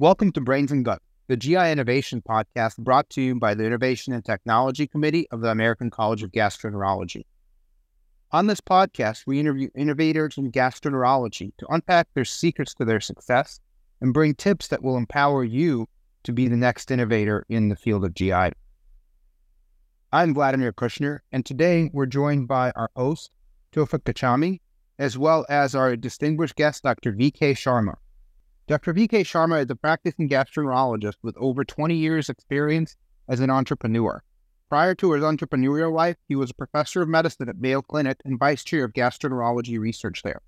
Welcome to Brains and Gut, the GI Innovation podcast brought to you by the Innovation and Technology Committee of the American College of Gastroenterology. On this podcast, we interview innovators in gastroenterology to unpack their secrets to their success and bring tips that will empower you to be the next innovator in the field of GI. I'm Vladimir Kushnir, and today we're joined by our host, Toufic Kachaamy, as well as our distinguished guest, Dr. V.K. Sharma. Dr. V.K. Sharma is a practicing gastroenterologist with over 20 years' experience as an entrepreneur. Prior to his entrepreneurial life, he was a professor of medicine at Mayo Clinic and vice chair of gastroenterology research there.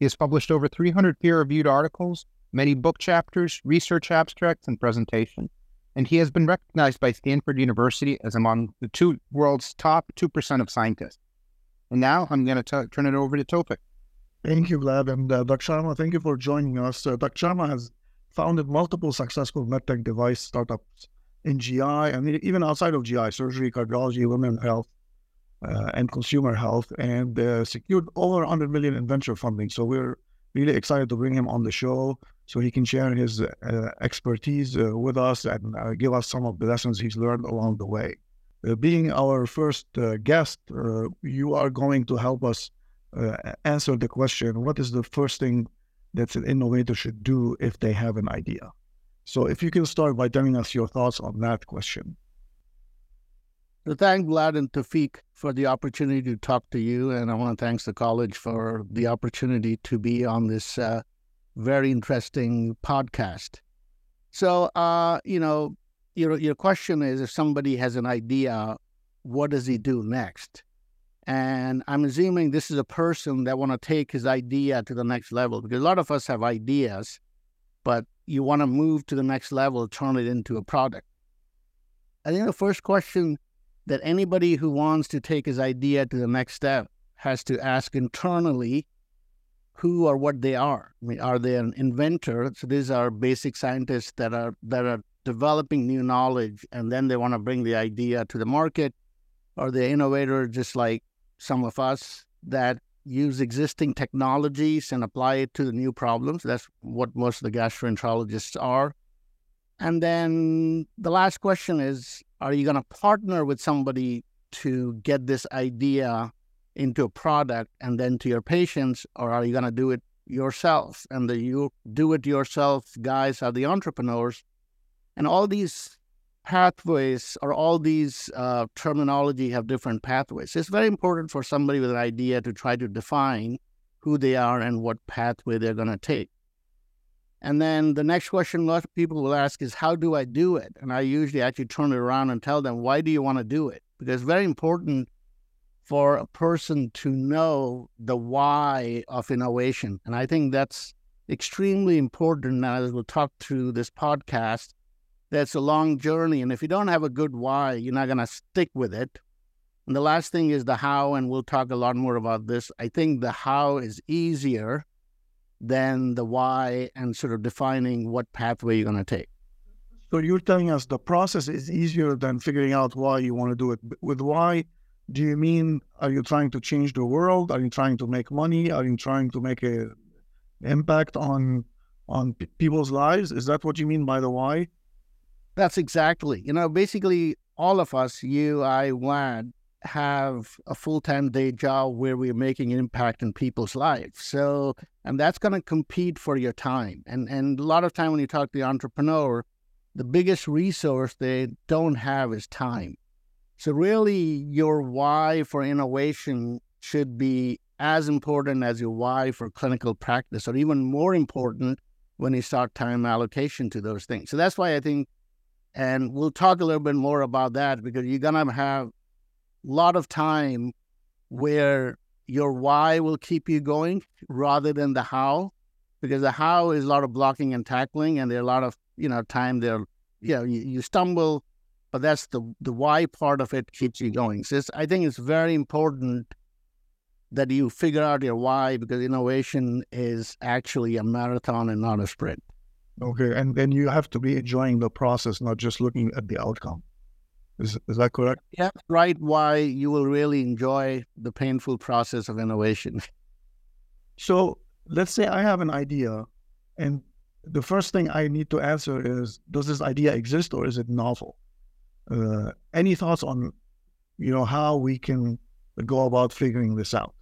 He has published over 300 peer reviewed articles, many book chapters, research abstracts, and presentations. And he has been recognized by Stanford University as among the two world's top 2% of scientists. And now I'm going to turn it over to Toufic. Thank you, Vlad. And uh, Dr. Sharma, thank you for joining us. Uh, Dr. Sharma has founded multiple successful medtech device startups in GI and even outside of GI, surgery, cardiology, women's health, uh, and consumer health, and uh, secured over 100 million in venture funding. So we're really excited to bring him on the show so he can share his uh, expertise uh, with us and give us some of the lessons he's learned along the way. being our first guest, you are going to help us uh, answer the question what is the first thing that an innovator should do if they have an idea? So, if you can start by telling us your thoughts on that question. So thank Vlad and Toufic for the opportunity to talk to you, and I want to thank the college for the opportunity to be on this uh, very interesting podcast. So, uh, you know, your your question is if somebody has an idea, what does he do next? And I'm assuming this is a person that want to take his idea to the next level because a lot of us have ideas, but you want to move to the next level, turn it into a product. I think the first question that anybody who wants to take his idea to the next step has to ask internally who or what they are. I mean, are they an inventor? So these are basic scientists that are that are developing new knowledge and then they want to bring the idea to the market. Are they innovator just like some of us that use existing technologies and apply it to the new problems. That's what most of the gastroenterologists are. And then the last question is Are you going to partner with somebody to get this idea into a product and then to your patients, or are you going to do it yourself? And the you do it yourself guys are the entrepreneurs. And all these pathways or all these uh, terminology have different pathways. It's very important for somebody with an idea to try to define who they are and what pathway they're going to take. And then the next question a lot of people will ask is, how do I do it? And I usually actually turn it around and tell them, why do you want to do it? Because it's very important for a person to know the why of innovation. And I think that's extremely important as we'll talk through this podcast that's a long journey. And if you don't have a good why, you're not going to stick with it. And the last thing is the how, and we'll talk a lot more about this. I think the how is easier than the why and sort of defining what pathway you're going to take. So you're telling us the process is easier than figuring out why you want to do it. With why, do you mean are you trying to change the world? Are you trying to make money? Are you trying to make a impact on on people's lives? Is that what you mean by the why? That's exactly. You know, basically, all of us, you, I, Vlad, have a full time day job where we're making an impact in people's lives. So, and that's going to compete for your time. And and a lot of time when you talk to the entrepreneur, the biggest resource they don't have is time. So, really, your why for innovation should be as important as your why for clinical practice, or even more important when you start time allocation to those things. So, that's why I think and we'll talk a little bit more about that because you're going to have a lot of time where your why will keep you going rather than the how, because the how is a lot of blocking and tackling, and there are a lot of, you know, time there, you know, you, you stumble, but that's the, the why part of it keeps you going. So I think it's very important that you figure out your why because innovation is actually a marathon and not a sprint. Okay, and then you have to be enjoying the process, not just looking at the outcome. Is is that correct? Yeah, right. Why you will really enjoy the painful process of innovation. So let's say I have an idea, and the first thing I need to answer is: Does this idea exist or is it novel? Uh, any thoughts on, you know, how we can go about figuring this out?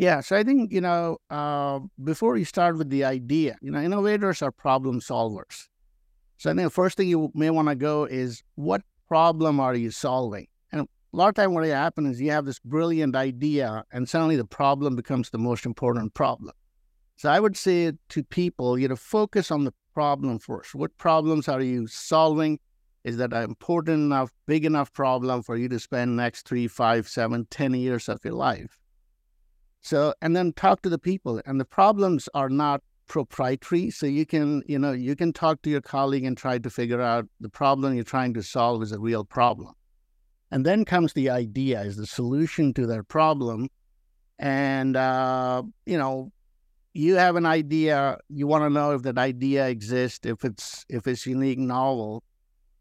Yeah, so I think you know uh, before you start with the idea, you know, innovators are problem solvers. So I think the first thing you may want to go is what problem are you solving? And a lot of time what happens is you have this brilliant idea, and suddenly the problem becomes the most important problem. So I would say to people, you know, focus on the problem first. What problems are you solving? Is that an important enough, big enough problem for you to spend next three, five, seven, ten years of your life? So, and then talk to the people. And the problems are not proprietary. So you can, you know, you can talk to your colleague and try to figure out the problem you're trying to solve is a real problem. And then comes the idea, is the solution to that problem. And, uh, you know, you have an idea, you want to know if that idea exists, if it's if it's unique, novel.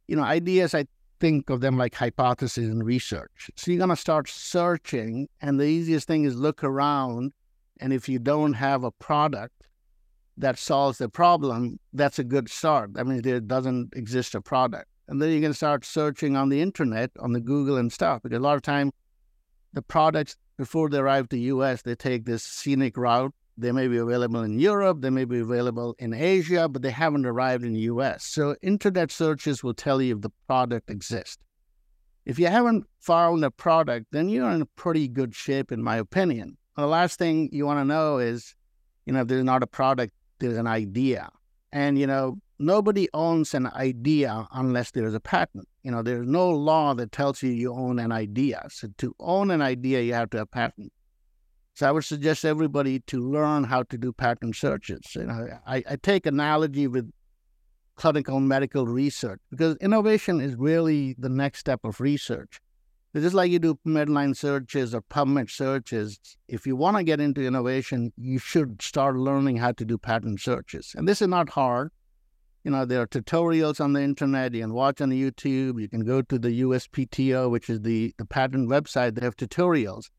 You know, ideas I think of them like hypotheses in research. So you're gonna start searching, and the easiest thing is look around, and if you don't have a product that solves the problem, that's a good start. I mean, there doesn't exist a product. And then you can start searching on the internet, on the Google and stuff, because a lot of time the products before they arrive to the US, they take this scenic route they may be available in Europe, they may be available in Asia, but they haven't arrived in the US. So internet searches will tell you if the product exists. If you haven't found a product, then you're in pretty good shape, in my opinion. And the last thing you want to know is, you know, if there's not a product, there's an idea. And, you know, nobody owns an idea unless there's a patent. You know, there's no law that tells you you own an idea. So to own an idea, you have to have a patent. So I would suggest everybody to learn how to do patent searches. You know, I, I take analogy with clinical medical research because innovation is really the next step of research. It's just like you do Medline searches or PubMed searches, if you want to get into innovation, you should start learning how to do patent searches. And this is not hard. You know, there are tutorials on the internet. You can watch on YouTube. You can go to the USPTO, which is the, the patent website. They have tutorials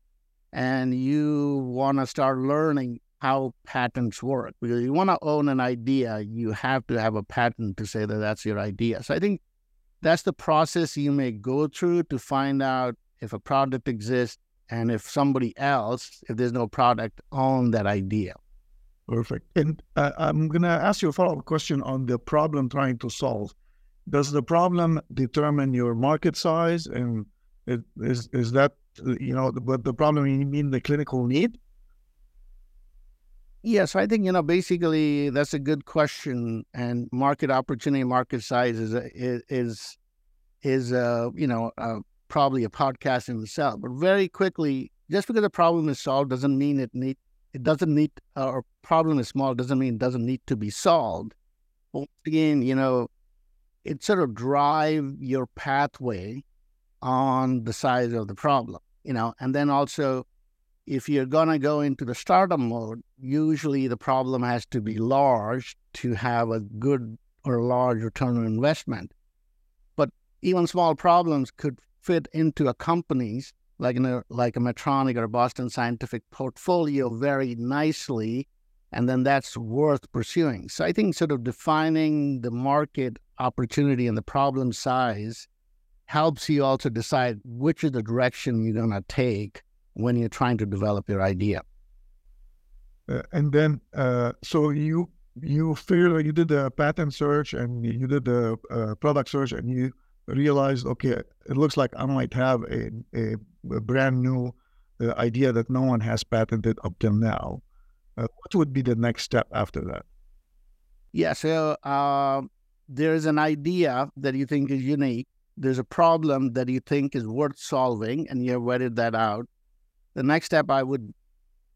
and you want to start learning how patents work because you want to own an idea you have to have a patent to say that that's your idea. So i think that's the process you may go through to find out if a product exists and if somebody else if there's no product own that idea. Perfect. And uh, i'm going to ask you a follow-up question on the problem trying to solve. Does the problem determine your market size? And is is that you know, but the problem you mean the clinical need? Yes, I think you know basically that's a good question, and market opportunity, market size is is is, is uh, you know uh, probably a podcast in itself. But very quickly, just because a problem is solved doesn't mean it need it doesn't need uh, or problem is small doesn't mean it doesn't need to be solved. Once again, you know, it sort of drive your pathway on the size of the problem, you know, and then also if you're going to go into the startup mode, usually the problem has to be large to have a good or large return on investment. But even small problems could fit into a company's like a, like a Medtronic or Boston Scientific portfolio very nicely, and then that's worth pursuing. So I think sort of defining the market opportunity and the problem size helps you also decide which is the direction you're going to take when you're trying to develop your idea. Uh, and then, uh, so you you figure you did the patent search and you did the uh, product search, and you realized, okay, it looks like I might have a, a, a brand new uh, idea that no one has patented up till now. Uh, what would be the next step after that? Yeah, so uh, there is an idea that you think is unique there's a problem that you think is worth solving and you have vetted that out, the next step I would,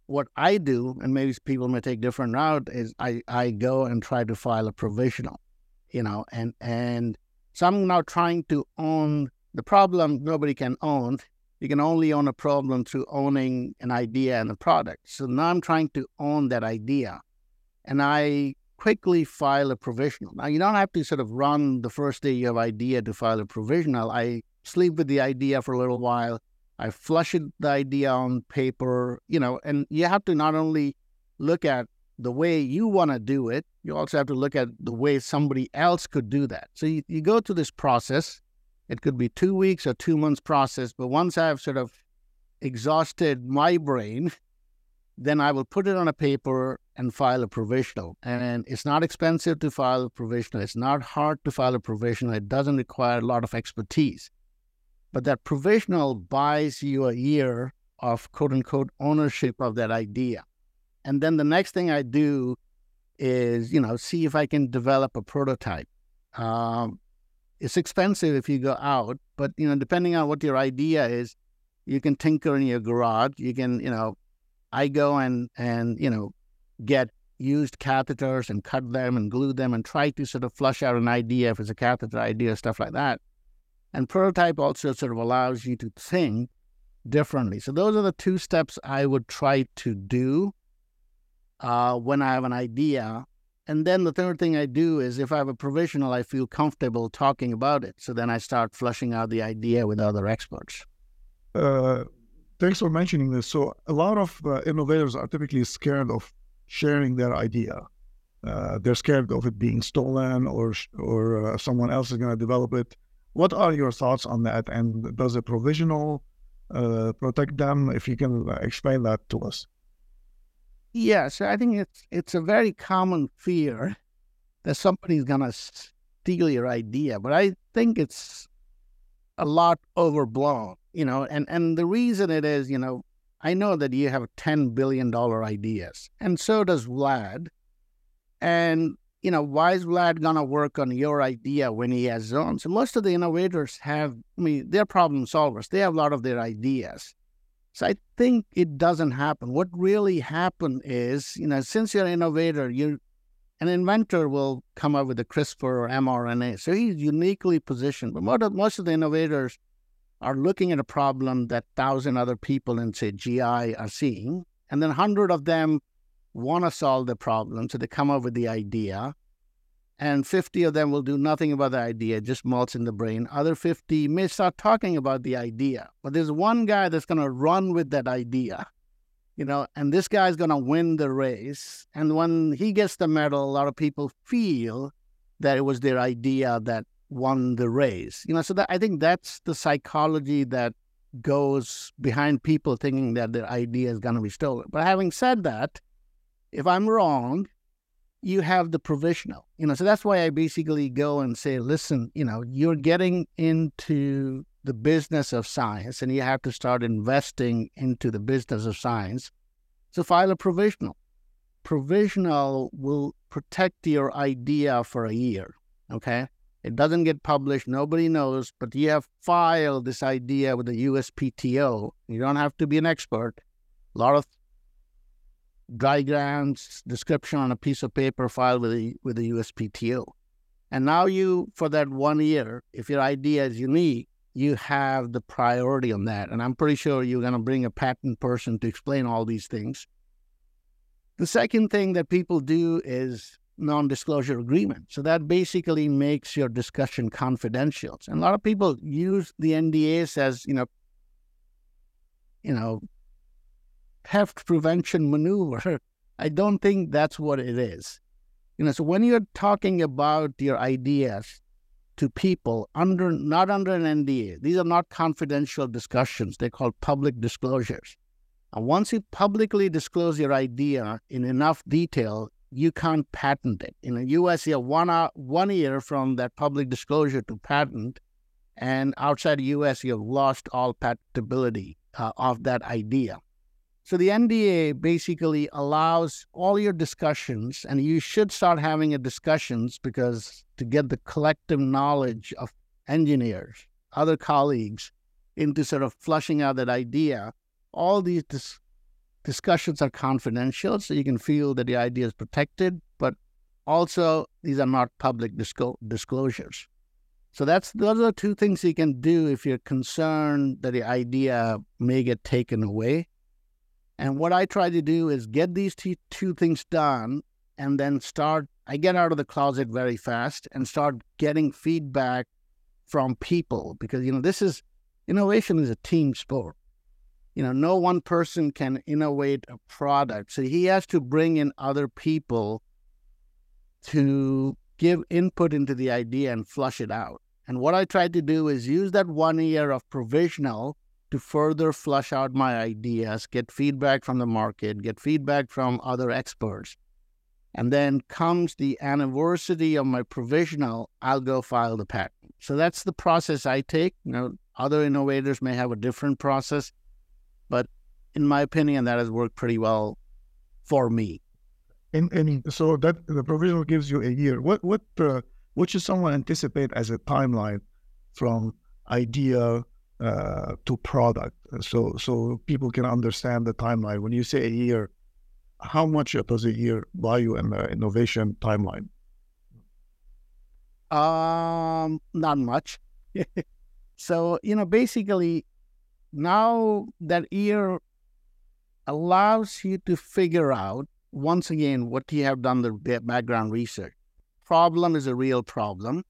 what I do, and maybe people may take different route, is I, I go and try to file a provisional, you know, and, and so I'm now trying to own the problem nobody can own. You can only own a problem through owning an idea and a product. So now I'm trying to own that idea. And I quickly file a provisional. Now, you don't have to sort of run the first day you have idea to file a provisional. I sleep with the idea for a little while. I flush it, the idea on paper, you know, and you have to not only look at the way you want to do it, you also have to look at the way somebody else could do that. So you, you go through this process. It could be two weeks or two months process, but once I've sort of exhausted my brain, then I will put it on a paper and file a provisional. And it's not expensive to file a provisional. It's not hard to file a provisional. It doesn't require a lot of expertise. But that provisional buys you a year of quote unquote ownership of that idea. And then the next thing I do is, you know, see if I can develop a prototype. Um, it's expensive if you go out, but you know, depending on what your idea is, you can tinker in your garage. You can, you know, I go and and you know, get used catheters and cut them and glue them and try to sort of flush out an idea if it's a catheter idea, stuff like that. And prototype also sort of allows you to think differently. So those are the two steps I would try to do uh, when I have an idea. And then the third thing I do is if I have a provisional, I feel comfortable talking about it. So then I start flushing out the idea with other experts. Uh, thanks for mentioning this. So a lot of uh, innovators are typically scared of sharing their idea. Uh, they're scared of it being stolen or or uh, someone else is going to develop it. What are your thoughts on that? And does a provisional uh, protect them? If you can explain that to us. Yeah, so I think it's it's a very common fear that somebody's gonna steal your idea, but I think it's a lot overblown, you know. And and the reason it is, you know, I know that you have ten billion dollar ideas, and so does Vlad. And you know, why is Vlad gonna work on your idea when he has his own? So most of the innovators have, I mean, they're problem solvers. They have a lot of their ideas. So I think it doesn't happen. What really happened is, you know, since you're an innovator, you an inventor will come up with a CRISPR or mRNA. So he's uniquely positioned. But most of, most of the innovators are looking at a problem that thousand other people in say GI are seeing, and then hundred of them want to solve the problem. So they come up with the idea and 50 of them will do nothing about the idea, just malts in the brain. Other 50 may start talking about the idea, but there's one guy that's going to run with that idea, you know, and this guy's going to win the race. And when he gets the medal, a lot of people feel that it was their idea that won the race, you know. So that I think that's the psychology that goes behind people thinking that their idea is going to be stolen. But having said that, if I'm wrong, you have the provisional. You know, so that's why I basically go and say, listen, you know, you're getting into the business of science and you have to start investing into the business of science. So file a provisional. Provisional will protect your idea for a year. Okay. It doesn't get published. Nobody knows, but you have filed this idea with the USPTO. You don't have to be an expert. A lot of diagrams, description on a piece of paper filed with the with the USPTO. And now you, for that one year, if your idea is unique, you have the priority on that. And I'm pretty sure you're going to bring a patent person to explain all these things. The second thing that people do is non-disclosure agreement. So that basically makes your discussion confidential. And a lot of people use the NDAs as, you know, you know, theft prevention maneuver. I don't think that's what it is. You know, so when you're talking about your ideas to people under not under an NDA, these are not confidential discussions. They're called public disclosures. And once you publicly disclose your idea in enough detail, you can't patent it. In the US, you have one, uh, one year from that public disclosure to patent, and outside the US, you've lost all patentability uh, of that idea. So the NDA basically allows all your discussions, and you should start having a discussions because to get the collective knowledge of engineers, other colleagues, into sort of flushing out that idea. All these discussions are confidential, so you can feel that the idea is protected, but also these are not public disclosures. So that's those are two things you can do if you're concerned that the idea may get taken away. And what I try to do is get these two, two things done and then start. I get out of the closet very fast and start getting feedback from people because, you know, this is innovation is a team sport. You know, no one person can innovate a product. So he has to bring in other people to give input into the idea and flush it out. And what I tried to do is use that one year of provisional to further flush out my ideas, get feedback from the market, get feedback from other experts. And then comes the anniversary of my provisional, I'll go file the patent. So that's the process I take. You know, other innovators may have a different process, but in my opinion, that has worked pretty well for me. And, and so that the provisional gives you a year. What what uh, what should someone anticipate as a timeline from idea uh, to product? So so people can understand the timeline. When you say a year, how much does a year buy you in the innovation timeline? Um, not much. so you know, basically, now that year allows you to figure out once again what you have done the background research. Problem is a real problem,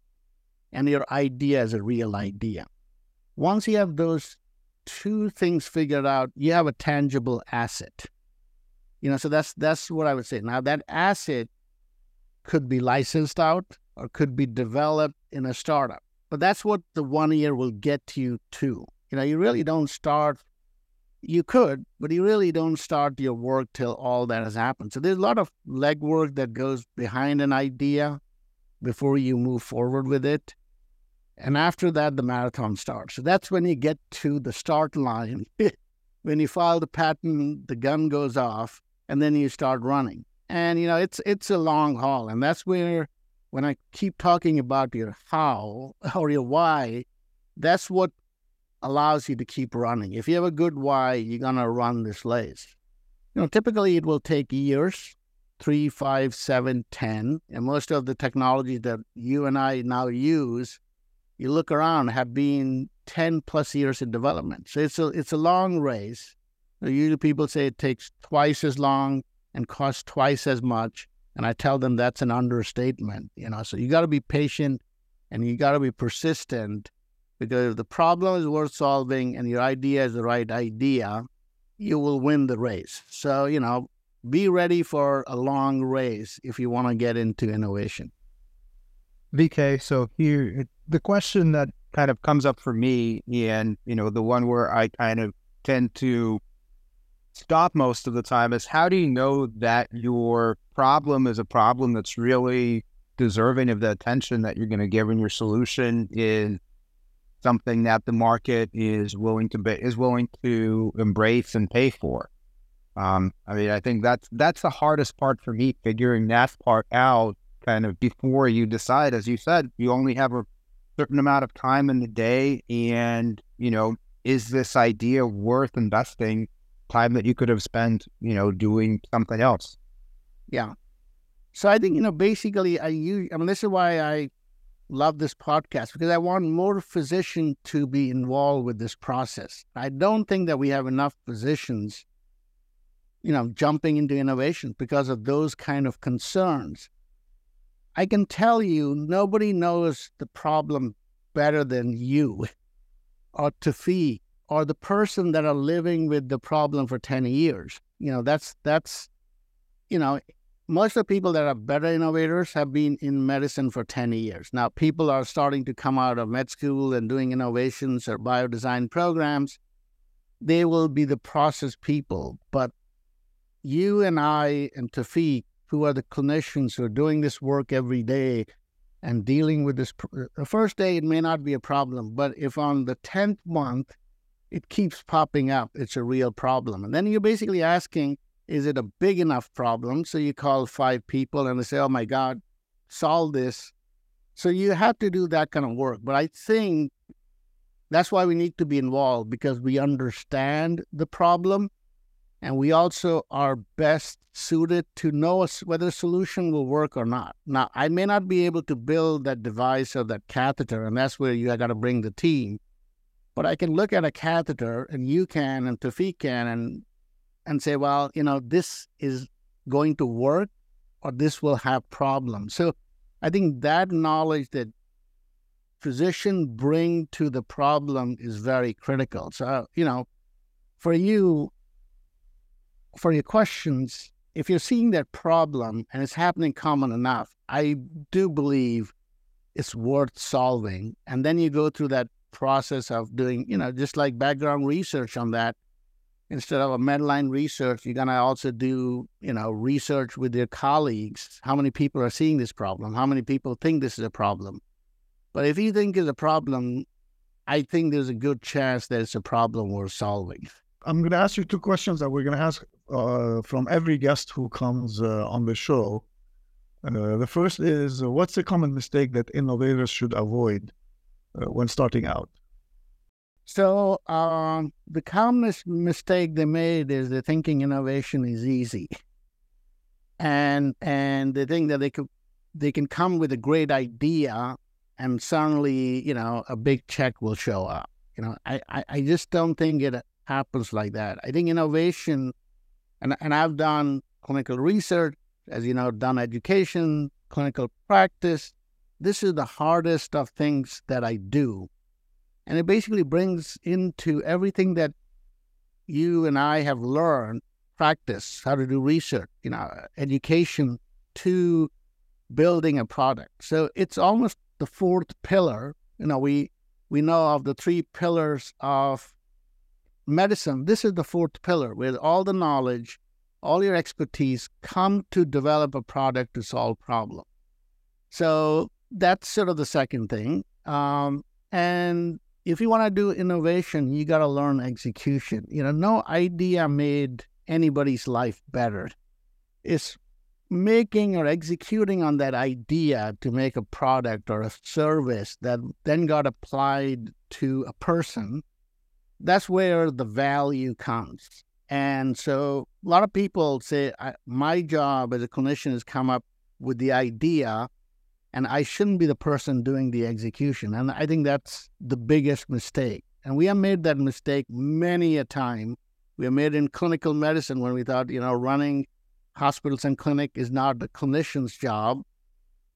and your idea is a real idea. Once you have those two things figured out, you have a tangible asset. You know, so that's that's what I would say. Now that asset could be licensed out or could be developed in a startup. But that's what the one year will get you to. You know, you really don't start you could, but you really don't start your work till all that has happened. So there's a lot of legwork that goes behind an idea before you move forward with it. And after that, the marathon starts. So that's when you get to the start line. when you file the patent, the gun goes off, and then you start running. And you know, it's it's a long haul. And that's where when I keep talking about your how or your why, that's what allows you to keep running. If you have a good why, you're going to run this race. You know, typically it will take years three, five, seven, ten. And most of the technologies that you and I now use, you look around, have been 10 plus years in development. So it's a, it's a long race. Usually people say it takes twice as long and costs twice as much. And I tell them that's an understatement, you know. So you got to be patient and you got to be persistent because if the problem is worth solving and your idea is the right idea, you will win the race. So, you know, be ready for a long race if you want to get into innovation. VK, so here, the question that kind of comes up for me, and, you know, the one where I kind of tend to stop most of the time is how do you know that your problem is a problem that's really deserving of the attention that you're going to give and your solution is something that the market is willing to be, is willing to embrace and pay for. Um, I mean, I think that's that's the hardest part for me, figuring that part out kind of before you decide. As you said, you only have a certain amount of time in the day, and you know, is this idea worth investing time that you could have spent, you know, doing something else? Yeah. So I think you know, basically, I use. I mean, this is why I love this podcast because I want more physicians to be involved with this process. I don't think that we have enough physicians, you know, jumping into innovation because of those kind of concerns. I can tell you, nobody knows the problem better than you or Toufic or the person that are living with the problem for 10 years. You know, that's, that's, you know, most of the people that are better innovators have been in medicine for 10 years. Now, people are starting to come out of med school and doing innovations or biodesign programs. They will be the process people. But you and I and Toufic, who are the clinicians who are doing this work every day and dealing with this, uh, the first day it may not be a problem, but if on the 10th month it keeps popping up, it's a real problem. And then you're basically asking, is it a big enough problem? So you call five people and they say, oh my God, solve this. So you have to do that kind of work. But I think that's why we need to be involved because we understand the problem and we also are best suited to know whether a solution will work or not. Now, I may not be able to build that device or that catheter, and that's where you got to bring the team. But I can look at a catheter, and you can, and Toufic can, and and say, well, you know, this is going to work or this will have problems. So I think that knowledge that physician bring to the problem is very critical. So, you know, for you, for your questions, if you're seeing that problem and it's happening common enough, I do believe it's worth solving. And then you go through that process of doing, you know, just like background research on that. Instead of a Medline research, you're going to also do, you know, research with your colleagues. How many people are seeing this problem? How many people think this is a problem? But if you think it's a problem, I think there's a good chance that it's a problem worth solving. I'm going to ask you two questions that we're going to ask uh, from every guest who comes uh, on the show. Uh, the first is what's a common mistake that innovators should avoid uh, when starting out? So, um, the commonest mistake they made is they're thinking innovation is easy. And and they think that they could they can come with a great idea and suddenly, you know, a big check will show up. You know, I, I, I just don't think it happens like that. I think innovation, and, and I've done clinical research, as you know, done education, clinical practice. This is the hardest of things that I do. And it basically brings into everything that you and I have learned, practice, how to do research, you know, education to building a product. So it's almost the fourth pillar. You know, we we know of the three pillars of medicine. This is the fourth pillar where all the knowledge, all your expertise come to develop a product to solve problem. So that's sort of the second thing. Um, and if you want to do innovation, you got to learn execution. You know, no idea made anybody's life better. It's making or executing on that idea to make a product or a service that then got applied to a person, that's where the value comes. And so a lot of people say, my job as a clinician is come up with the idea, and I shouldn't be the person doing the execution. And I think that's the biggest mistake. And we have made that mistake many a time. We have made in clinical medicine when we thought, you know, running hospitals and clinic is not the clinician's job.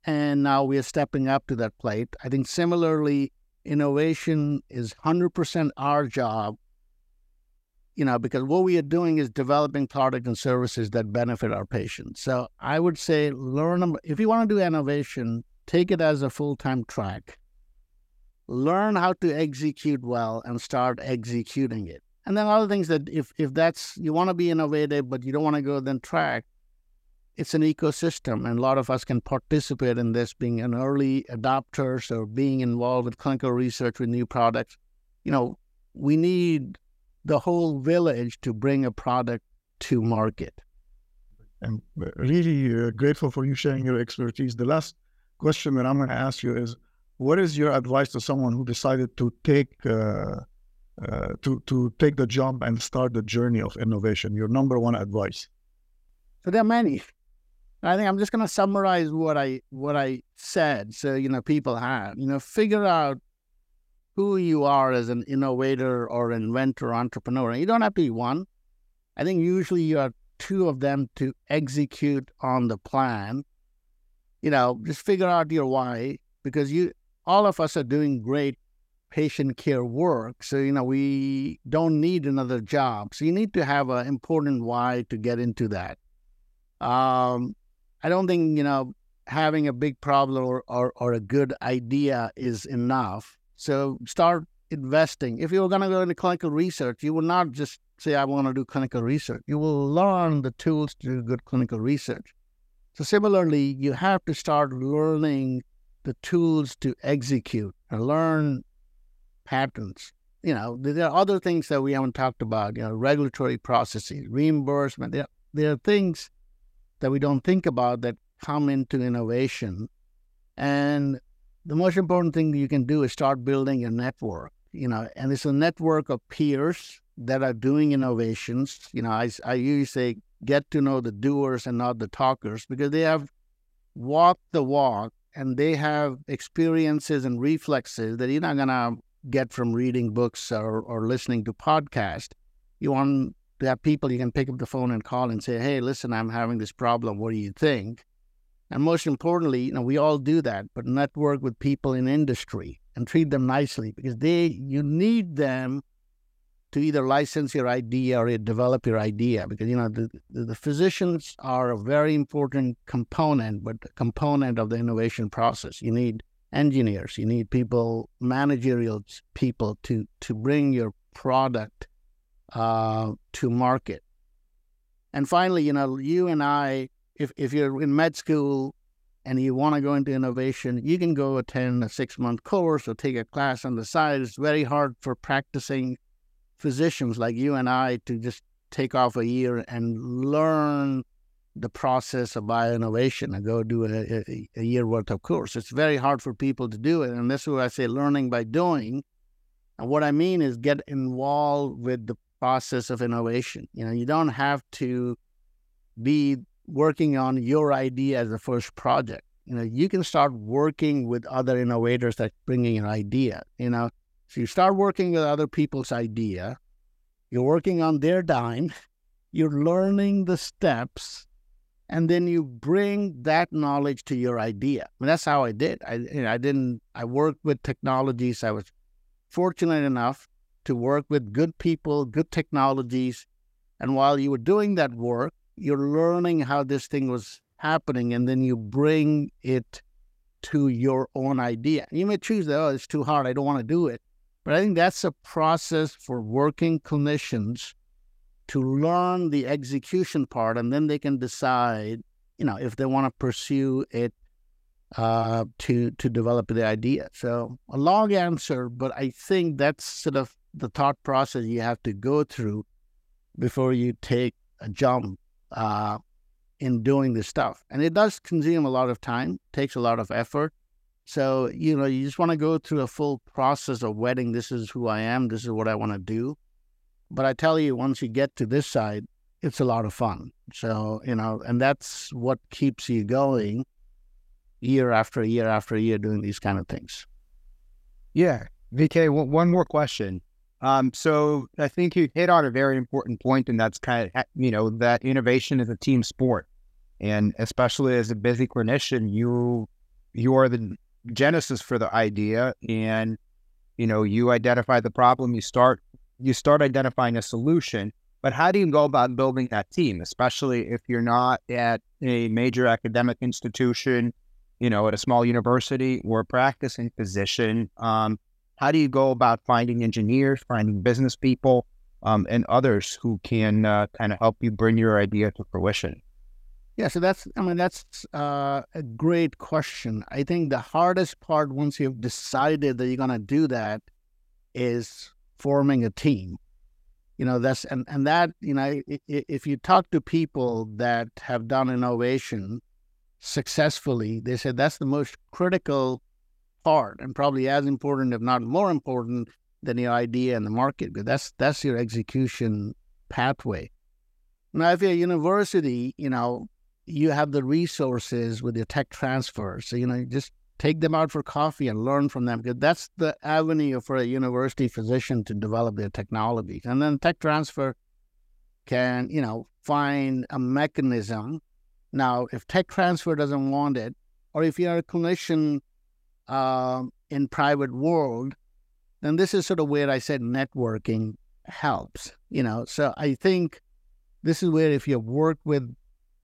And now we are stepping up to that plate. I think similarly, innovation is 100% our job, you know, because what we are doing is developing product and services that benefit our patients. So I would say learn, if you want to do innovation, take it as a full time track. Learn how to execute well and start executing it. And then other things that if if that's you want to be innovative but you don't want to go then track, it's an ecosystem and a lot of us can participate in this being an early adopters or being involved with clinical research with new products. You know, we need the whole village to bring a product to market. I'm really uh, grateful for you sharing your expertise. The last question that I'm going to ask you is what is your advice to someone who decided to take uh, uh, to to take the jump and start the journey of innovation? Your number one advice. So there are many. I think I'm just going to summarize what I what I said, so you know people have you know figure out who you are as an innovator or inventor, entrepreneur. You don't have to be one. I think usually you are two of them to execute on the plan. You know, just figure out your why because you all of us are doing great patient care work. So, you know, we don't need another job. So you need to have an important why to get into that. Um, I don't think, you know, having a big problem or, or, or a good idea is enough. So start investing. If you're going to go into clinical research, you will not just say, I want to do clinical research. You will learn the tools to do good clinical research. So similarly, you have to start learning the tools to execute and learn patents. You know, there are other things that we haven't talked about, you know, regulatory processes, reimbursement. There, there are things that we don't think about that come into innovation. And the most important thing you can do is start building a network, you know, and it's a network of peers that are doing innovations. You know, I, I usually say get to know the doers and not the talkers because they have walked the walk and they have experiences and reflexes that you're not going to get from reading books or, or listening to podcasts. You want to have people you can pick up the phone and call and say, hey, listen, I'm having this problem. What do you think? And most importantly, you know, we all do that, but network with people in industry and treat them nicely because they you need them to either license your idea or develop your idea because you know the, the physicians are a very important component but component of the innovation process. You need engineers you need people managerial people to to bring your product uh, to market. And finally you know you and i if, if you're in med school and you want to go into innovation you can go attend a six month course or take a class on the side. It's very hard for practicing physicians like you and I to just take off a year and learn the process of bioinnovation and go do a, a, a, year worth of course. It's very hard for people to do it. And this is what I say learning by doing. And what I mean is get involved with the process of innovation. You know, you don't have to be working on your idea as the first project. You know, you can start working with other innovators that bringing an idea. You know, so you start working with other people's idea, you're working on their dime, you're learning the steps, and then you bring that knowledge to your idea. I mean, that's how I did. I, you know, I didn't. I worked with technologies. I was fortunate enough to work with good people, good technologies, and while you were doing that work, you're learning how this thing was happening, and then you bring it to your own idea. You may choose that, oh, it's too hard. I don't want to do it. But I think that's a process for working clinicians to learn the execution part, and then they can decide, you know, if they want to pursue it uh, to to develop the idea. So a long answer, but I think that's sort of the thought process you have to go through before you take a jump uh, in doing this stuff. And it does consume a lot of time, takes a lot of effort. So, you know, you just want to go through a full process of wedding. This is who I am. This is what I want to do. But I tell you, once you get to this side, it's a lot of fun. So, you know, and that's what keeps you going year after year after year doing these kind of things. Yeah. VK, one more question. Um, so I think you hit on a very important point, and that's kind of, you know, that innovation is a team sport. And especially as a busy clinician, you you are the genesis for the idea and you know you identify the problem you start you start identifying a solution. But how do you go about building that team especially if you're not at a major academic institution you know at a small university or a practicing physician um, how do you go about finding engineers finding business people um, and others who can uh, kind of help you bring your idea to fruition yeah, so that's I mean that's uh, a great question. I think the hardest part once you've decided that you're going to do that is forming a team. You know that's and and that you know if you talk to people that have done innovation successfully, they said that's the most critical part and probably as important, if not more important, than your idea and the market. Because that's that's your execution pathway. Now, if you're a university, you know, you have the resources with your tech transfer. So, you know, just take them out for coffee and learn from them because that's the avenue for a university physician to develop their technologies. And then tech transfer can, you know, find a mechanism. Now, if tech transfer doesn't want it, or if you're a clinician uh, in private world, then this is sort of where I said networking helps. You know, so I think this is where if you work with,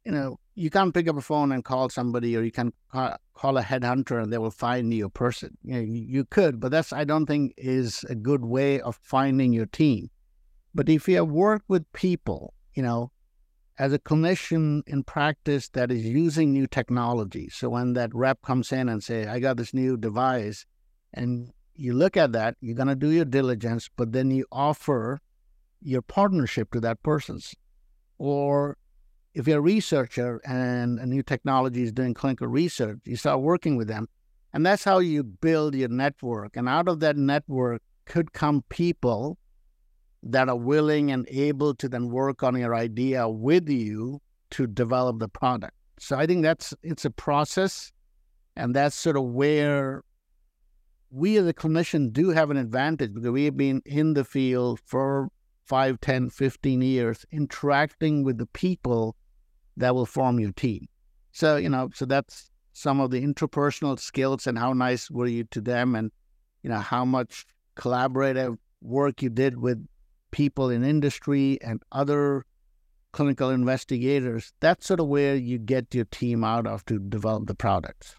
you know, you can't pick up a phone and call somebody, or you can call a headhunter and they will find you a person. You, know, you could, but that's I don't think is a good way of finding your team. But if you have worked with people, you know, as a clinician in practice that is using new technology, so when that rep comes in and say, "I got this new device," and you look at that, you're gonna do your diligence, but then you offer your partnership to that person's or if you're a researcher and a new technology is doing clinical research, you start working with them. And that's how you build your network. And out of that network could come people that are willing and able to then work on your idea with you to develop the product. So I think that's it's a process. And that's sort of where we as a clinician do have an advantage because we have been in the field for 5, 10, 15 years interacting with the people that will form your team. So, you know, so that's some of the interpersonal skills and how nice were you to them and, you know, how much collaborative work you did with people in industry and other clinical investigators, that's sort of where you get your team out of to develop the products.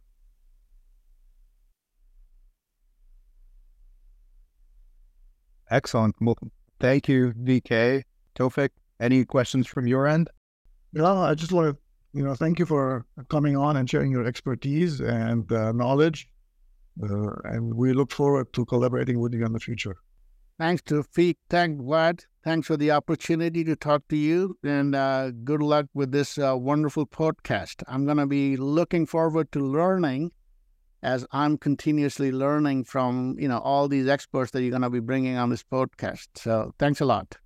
Excellent. Well, thank you, VK. Toufic, any questions from your end? No, I just want to, you know, thank you for coming on and sharing your expertise and uh, knowledge. Uh, and we look forward to collaborating with you in the future. Thanks Toufic. Thanks, Vlad. Thanks for the opportunity to talk to you, and uh, good luck with this uh, wonderful podcast. I'm going to be looking forward to learning as I'm continuously learning from you know all these experts that you're going to be bringing on this podcast. So thanks a lot.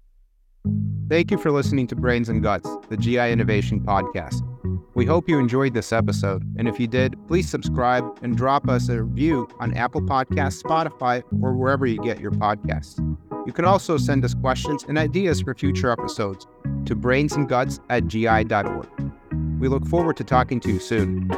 Thank you for listening to Brains and Guts, the GI Innovation Podcast. We hope you enjoyed this episode, and if you did, please subscribe and drop us a review on Apple Podcasts, Spotify, or wherever you get your podcasts. You can also send us questions and ideas for future episodes to brainsandguts at gi.org. We look forward to talking to you soon.